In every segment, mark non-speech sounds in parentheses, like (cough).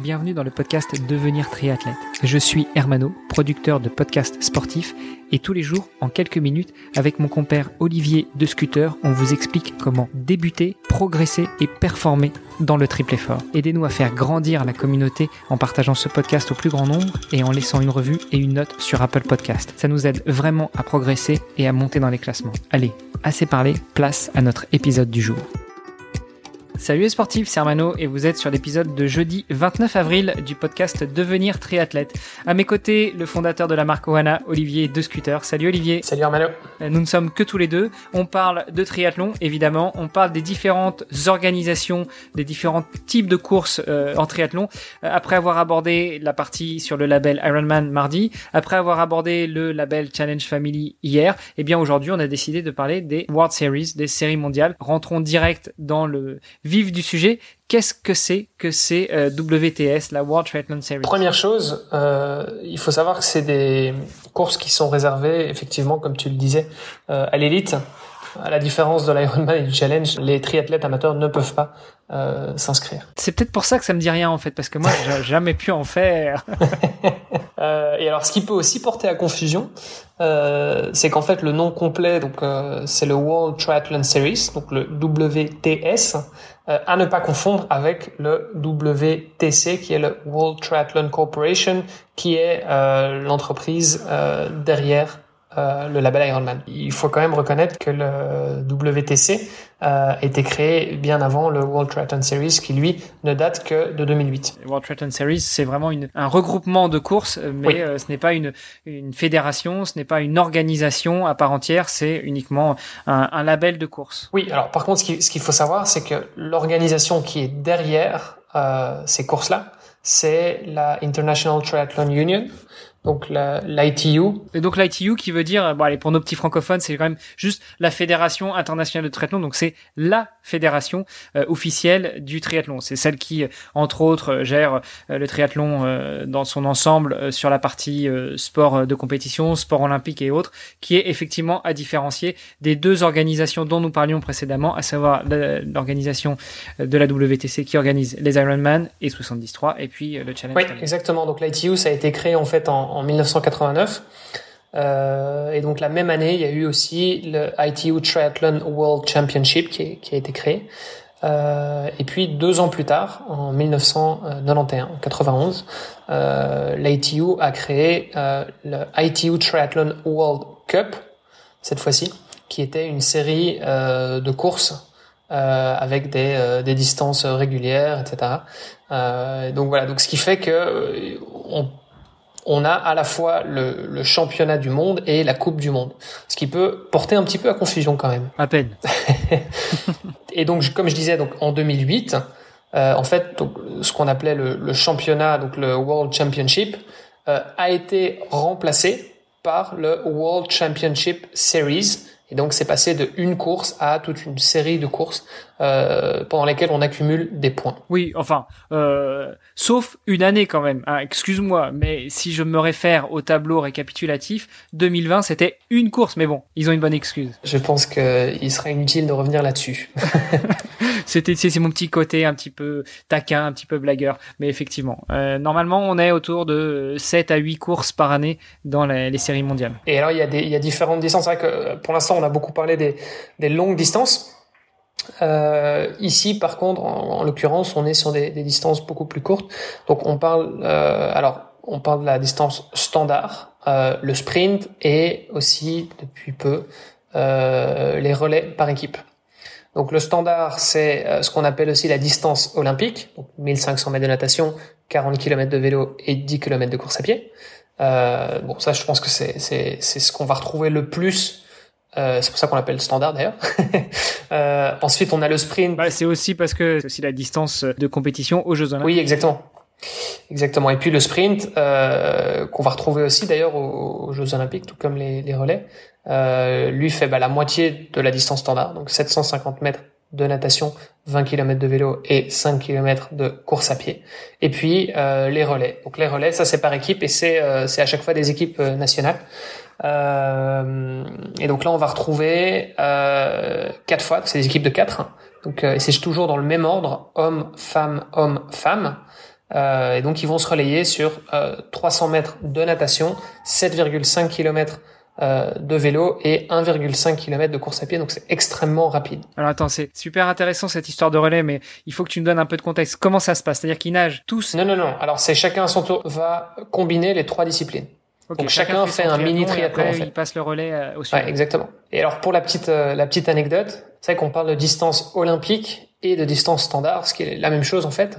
bienvenue dans le podcast Devenir triathlète. Je suis Hermano, producteur de podcasts sportifs et tous les jours, en quelques minutes, avec mon compère Olivier de Scooter, on vous explique comment débuter, progresser et performer dans le triple effort. Aidez-nous à faire grandir la communauté en partageant ce podcast au plus grand nombre et en laissant une revue et une note sur Apple Podcast. Ça nous aide vraiment à progresser et à monter dans les classements. Allez, assez parlé, place à notre épisode du jour. Salut les sportifs, c'est Armano et vous êtes sur l'épisode de jeudi 29 avril du podcast Devenir triathlète. À mes côtés, le fondateur de la marque Oana, Olivier De Scooter. Salut Olivier. Salut Armano. Nous ne sommes que tous les deux. On parle de triathlon, évidemment. On parle des différentes organisations, des différents types de courses euh, en triathlon. Euh, après avoir abordé la partie sur le label Ironman mardi, après avoir abordé le label Challenge Family hier, eh bien aujourd'hui, on a décidé de parler des World Series, des séries mondiales. Rentrons direct dans le vif du sujet, qu'est-ce que c'est que c'est euh, WTS, la World Triathlon Series? Première chose, euh, il faut savoir que c'est des courses qui sont réservées, effectivement, comme tu le disais, euh, à l'élite. À la différence de l'Ironman et du Challenge, les triathlètes amateurs ne peuvent pas euh, s'inscrire. C'est peut-être pour ça que ça me dit rien en fait, parce que moi j'ai (laughs) jamais pu en faire. (laughs) euh, et alors, ce qui peut aussi porter à confusion, euh, c'est qu'en fait le nom complet, donc euh, c'est le World Triathlon Series, donc le WTS, euh, à ne pas confondre avec le WTC, qui est le World Triathlon Corporation, qui est euh, l'entreprise derrière euh, le label Ironman. Il faut quand même reconnaître que le WTC euh, a été créé bien avant le World Triathlon Series qui lui ne date que de 2008. Le World Triathlon Series c'est vraiment une, un regroupement de courses mais oui. euh, ce n'est pas une, une fédération, ce n'est pas une organisation à part entière, c'est uniquement un, un, label de course. Oui, alors par contre ce qu'il ce faut savoir c'est que l'organisation qui est derrière euh, ces courses-là, c'est la International Triathlon Union donc l'ITU. Et donc l'ITU qui veut dire, bon allez pour nos petits francophones, c'est quand même juste la Fédération internationale de triathlon. Donc c'est la fédération euh, officielle du triathlon. C'est celle qui, entre autres, gère euh, le triathlon euh, dans son ensemble sur la partie sport de compétition, sport olympique et autres, qui est effectivement à différencier des deux organisations dont nous parlions précédemment, à savoir l'organisation de la WTC qui organise les Ironman et 73 et puis le Challenge. Oui, exactement. Donc l'ITU ça a été créé en fait en en 1989. Euh, et donc la même année, il y a eu aussi le ITU Triathlon World Championship qui, a été créé. Euh, et puis deux ans plus tard, en 1991, en 91, euh, l'ITU a créé euh, le ITU Triathlon World Cup cette fois-ci, qui était une série de courses avec des, des distances régulières, etc. donc voilà, donc ce qui fait que on on a à la fois le, le, championnat du monde et la coupe du monde, ce qui peut porter un petit peu à confusion quand même. À peine. (laughs) et donc, comme je disais, donc en 2008, euh, en fait, donc, ce qu'on appelait le, le, championnat, donc le World Championship, euh, a été remplacé par le World Championship Series, et donc c'est passé de une course à toute une série de courses euh, pendant lesquelles on accumule des points. Oui, enfin, euh, sauf une année quand même. Hein, Excuse-moi, mais si je me réfère au tableau récapitulatif, 2020 c'était une course, mais bon, ils ont une bonne excuse. Je pense qu'il serait inutile de revenir là-dessus. (laughs) C'est mon petit côté un petit peu taquin, un petit peu blagueur, mais effectivement, euh, normalement on est autour de 7 à 8 courses par année dans les, séries mondiales. Et alors il y a différentes distances. Que pour l'instant on a beaucoup parlé des longues distances. Euh, ici, par contre, en, en l'occurrence, on est sur des, distances beaucoup plus courtes. Donc, on parle, euh, alors, on parle de la distance standard, euh, le sprint et aussi depuis peu euh, les relais par équipe. Donc, le standard, c'est euh, ce qu'on appelle aussi la distance olympique, donc 1500 mètres de natation, 40 km de vélo et 10 km de course à pied. Euh, bon, ça, je pense que c'est c'est c'est ce qu'on va retrouver le plus euh, c'est pour ça qu'on l'appelle standard d'ailleurs. (laughs) euh, ensuite, on a le sprint. Bah, c'est aussi parce que c'est aussi la distance de compétition aux Jeux Olympiques. Oui, exactement. Exactement. Et puis le sprint, euh, qu'on va retrouver aussi d'ailleurs aux, aux, Jeux Olympiques, tout comme les, les relais, euh, lui fait bah, la moitié de la distance standard, donc 750 mètres de natation, 20 km de vélo et 5 km de course à pied. Et puis euh, les relais. Donc les relais, ça c'est par équipe et c'est euh, c'est à chaque fois des équipes euh, nationales. Euh, et donc là, on va retrouver euh, quatre fois, c'est des équipes de quatre. Donc, euh, et c'est toujours dans le même ordre homme, femme, homme, femme. Et donc ils vont se relayer sur 300 mètres de natation, 7,5 km de vélo et 1,5 km de course à pied, donc c'est extrêmement rapide. Alors attends, c'est super intéressant cette histoire de relais, mais il faut que tu me donnes un peu de contexte. Comment ça se passe? C'est-à-dire qu'ils nagent tous? Non, non, non. Alors c'est chacun à son tour va combiner les trois disciplines. donc chacun, fait, un mini triathlon. En fait. Il passe le relais euh, au Ouais, exactement. Et alors pour la petite euh, la petite anecdote, c'est qu'on parle de distance olympique et de distance standard, ce qui est la même chose en fait.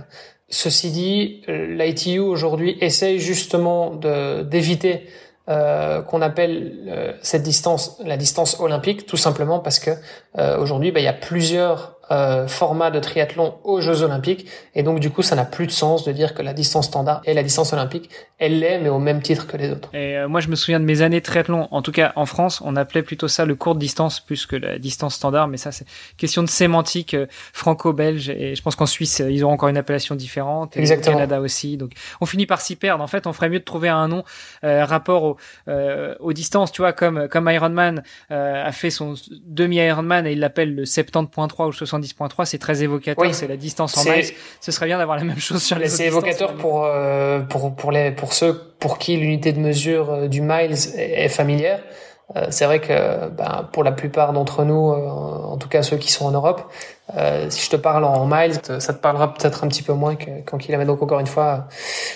Ceci dit, l'ITU aujourd'hui essaye justement de d'éviter euh, qu'on appelle euh, cette distance la distance olympique, tout simplement parce que euh, aujourd'hui, bah, il y a plusieurs euh, format de triathlon aux Jeux Olympiques. Et donc, du coup, ça n'a plus de sens de dire que la distance standard et la distance olympique, elle l'est, mais au même titre que les autres. Et euh, moi, je me souviens de mes années de triathlon. En tout cas, en France, on appelait plutôt ça le court distance plus que la distance standard. Mais ça, c'est question de sémantique euh, franco-belge. Et je pense qu'en Suisse, ils auront encore une appellation différente. Et Exactement. Au Canada aussi. Donc, on finit par s'y perdre. En fait, on ferait mieux de trouver un nom rapport au, aux distances. Tu vois, comme comme Ironman a fait son demi Ironman et il l'appelle le 70.3 ou 70 10.3, c'est très évocateur, c'est la distance en miles. Ce serait bien d'avoir la même chose sur les C'est évocateur pour, euh, pour, pour, les, pour ceux pour qui l'unité de mesure euh, du miles est, familière. Euh, c'est vrai que ben, pour la plupart d'entre nous, en tout cas ceux qui sont en Europe, euh, si je te parle en miles, ça te parlera peut-être un petit peu moins qu'en kilomètres. Donc encore une fois,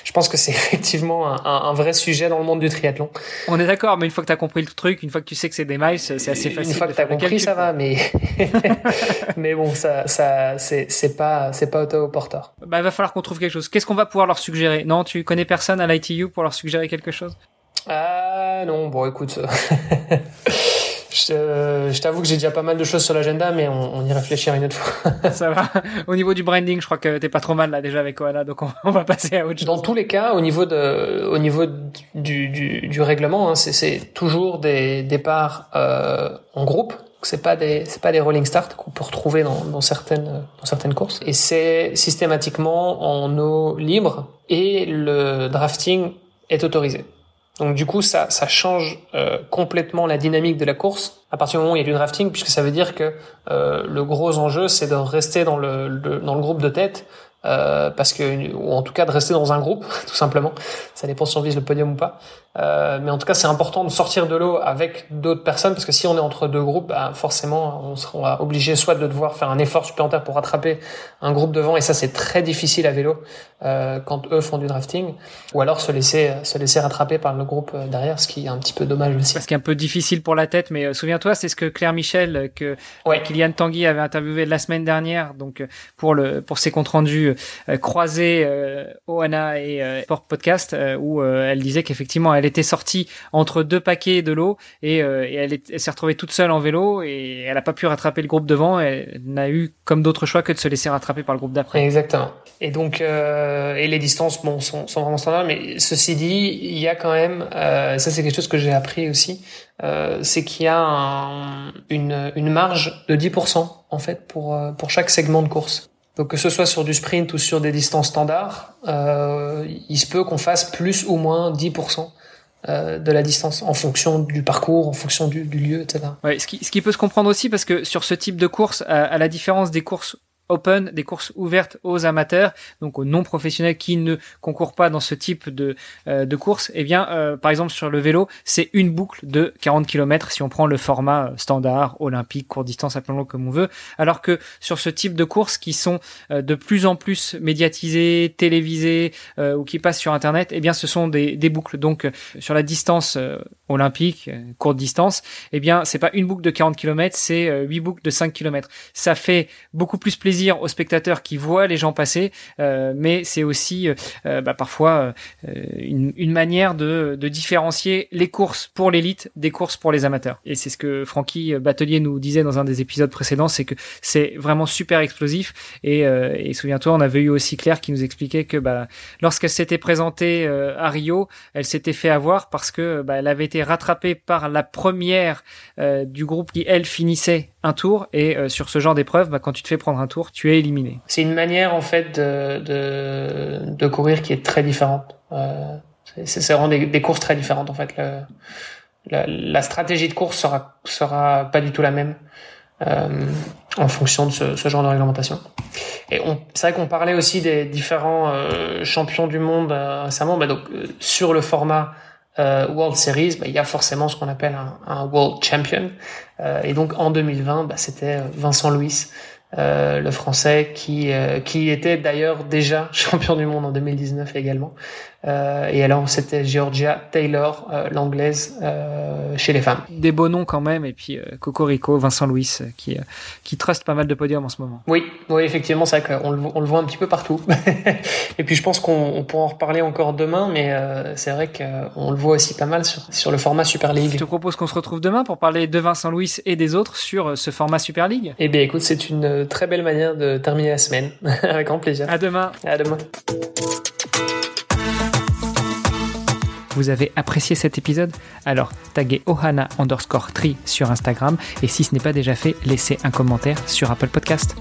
je pense que c'est (laughs) effectivement un, un, vrai sujet dans le monde du triathlon. On est d'accord, mais une fois que tu as compris le truc, une fois que tu sais que c'est des miles, c'est assez facile. Une fois que tu as compris, ça va, mais (laughs) mais bon, ça, ça c'est pas c'est pas auto-porteur. Bah, il va falloir qu'on trouve quelque chose. Qu'est-ce qu'on va pouvoir leur suggérer? Non, tu connais personne à l'ITU pour leur suggérer quelque chose? Ah non, bon, écoute. (laughs) Je, t'avoue que j'ai déjà pas mal de choses sur l'agenda, mais on, on, y réfléchira une autre fois. (laughs) Ça va. Au niveau du branding, je crois que t'es pas trop mal là déjà avec Koala, donc on, va passer à autre chose. Dans tous les cas, au niveau de, au niveau du, du, du règlement, hein, c'est toujours des départs euh, en groupe. C'est pas des, c'est pas des rolling start qu'on peut retrouver dans, dans certaines, dans certaines courses. Et c'est systématiquement en eau libre et le drafting est autorisé. Donc du coup, ça, change euh, complètement la dynamique de la course. À partir du moment où il y a du drafting, puisque ça veut dire que euh, le gros enjeu, c'est de rester dans le, dans le groupe de tête euh, parce que ou en tout cas de rester dans un groupe (laughs) tout simplement. Ça dépend si on vise le podium ou pas. Euh, mais en tout cas c'est important de sortir de l'eau avec d'autres personnes parce que si on est entre deux groupes bah, forcément on sera obligé soit de devoir faire un effort supplémentaire pour rattraper un groupe devant et ça c'est très difficile à vélo euh, quand eux font du drafting ou alors se laisser se laisser rattraper par le groupe euh, derrière ce qui est un petit peu dommage aussi. Ce qui est un peu difficile pour la tête mais euh, souviens-toi c'est ce que Claire Michel que ouais. Kylian Tanguy avait interviewé la semaine dernière donc pour le pour ses comptes rendus croisé euh, Oana et euh, Sport Podcast où elle disait qu'effectivement elle était sortie entre deux paquets de l'eau et, et elle, s'est retrouvée toute seule en vélo et elle n'a pas pu rattraper le groupe devant. Elle n'a eu comme d'autres choix que de se laisser rattraper par le groupe d'après. Exactement. Et donc et les distances bon sont, sont vraiment standards, mais ceci dit, il y a quand même ça c'est quelque chose que j'ai appris aussi, c'est qu'il y a un, une, une marge de 10% en fait pour pour chaque segment de course. Donc que ce soit sur du sprint ou sur des distances standards, euh, il se peut qu'on fasse plus ou moins 10% euh, de la distance en fonction du parcours, en fonction du, lieu, etc. Ouais, ce qui, peut se comprendre aussi parce que sur ce type de course, à la différence des courses open, des courses ouvertes aux amateurs, donc aux non professionnels qui ne concourent pas dans ce type de, euh, de course, eh bien, euh, par exemple sur le vélo, c'est une boucle de 40 km si on prend le format standard, olympique, court distance, appelons-le comme on veut, alors que sur ce type de courses qui sont euh, de plus en plus médiatisées, télévisées ou qui passent sur Internet, eh bien, ce sont des, des boucles. Donc, sur la distance olympique, courte distance, eh bien, c'est pas une boucle de 40 km, c'est huit boucles de 5 km. Ça fait beaucoup plus plaisir aux spectateurs qui voient les gens passer, euh, mais c'est aussi euh, euh, bah, parfois une, manière de, différencier les courses pour l'élite des courses pour les amateurs. Et c'est ce que Francky Batelier nous disait dans un des épisodes précédents, c'est que c'est vraiment super explosif. Et, et souviens-toi, on avait eu aussi Claire qui nous expliquait que bah, lorsqu'elle s'était présentée à Rio, elle s'était fait avoir parce que bah, elle avait été rattrapée par la première du groupe qui elle finissait un tour. Et sur ce genre d'épreuve, bah, quand tu te fais prendre un tour, tu es éliminé. C'est une manière en fait de, courir qui est très différente. Euh, c'est vraiment des, courses très différentes en fait. La, stratégie de course sera sera pas du tout la même euh, en fonction de ce, ce genre de réglementation. Et c'est vrai qu'on parlait aussi des différents champions du monde récemment. Bah, donc sur le format World Series, bah, il y a forcément ce qu'on appelle un, World Champion. et donc en 2020, bah, c'était Vincent Louis. Euh, le français qui euh, qui était d'ailleurs déjà (laughs) champion du monde en 2019 également. Euh, et alors c'était Georgia Taylor, euh, l'anglaise euh, chez les femmes. Des beaux noms quand même. Et puis Cocorico, Vincent Louis, qui qui truste pas mal de podiums en ce moment. Oui, oui effectivement, c'est vrai qu'on le, on le voit un petit peu partout. (laughs) et puis je pense qu'on pourra en reparler encore demain, mais c'est vrai qu'on le voit aussi pas mal sur sur le format Super League. Je te propose qu'on se retrouve demain pour parler de Vincent Louis et des autres sur ce format Super League. Eh bien, écoute, c'est une très belle manière de terminer la semaine. (laughs) Avec grand plaisir. À demain. À demain. Vous avez apprécié cet épisode Alors taguez ohana underscore tree sur Instagram et si ce n'est pas déjà fait, laissez un commentaire sur Apple Podcast.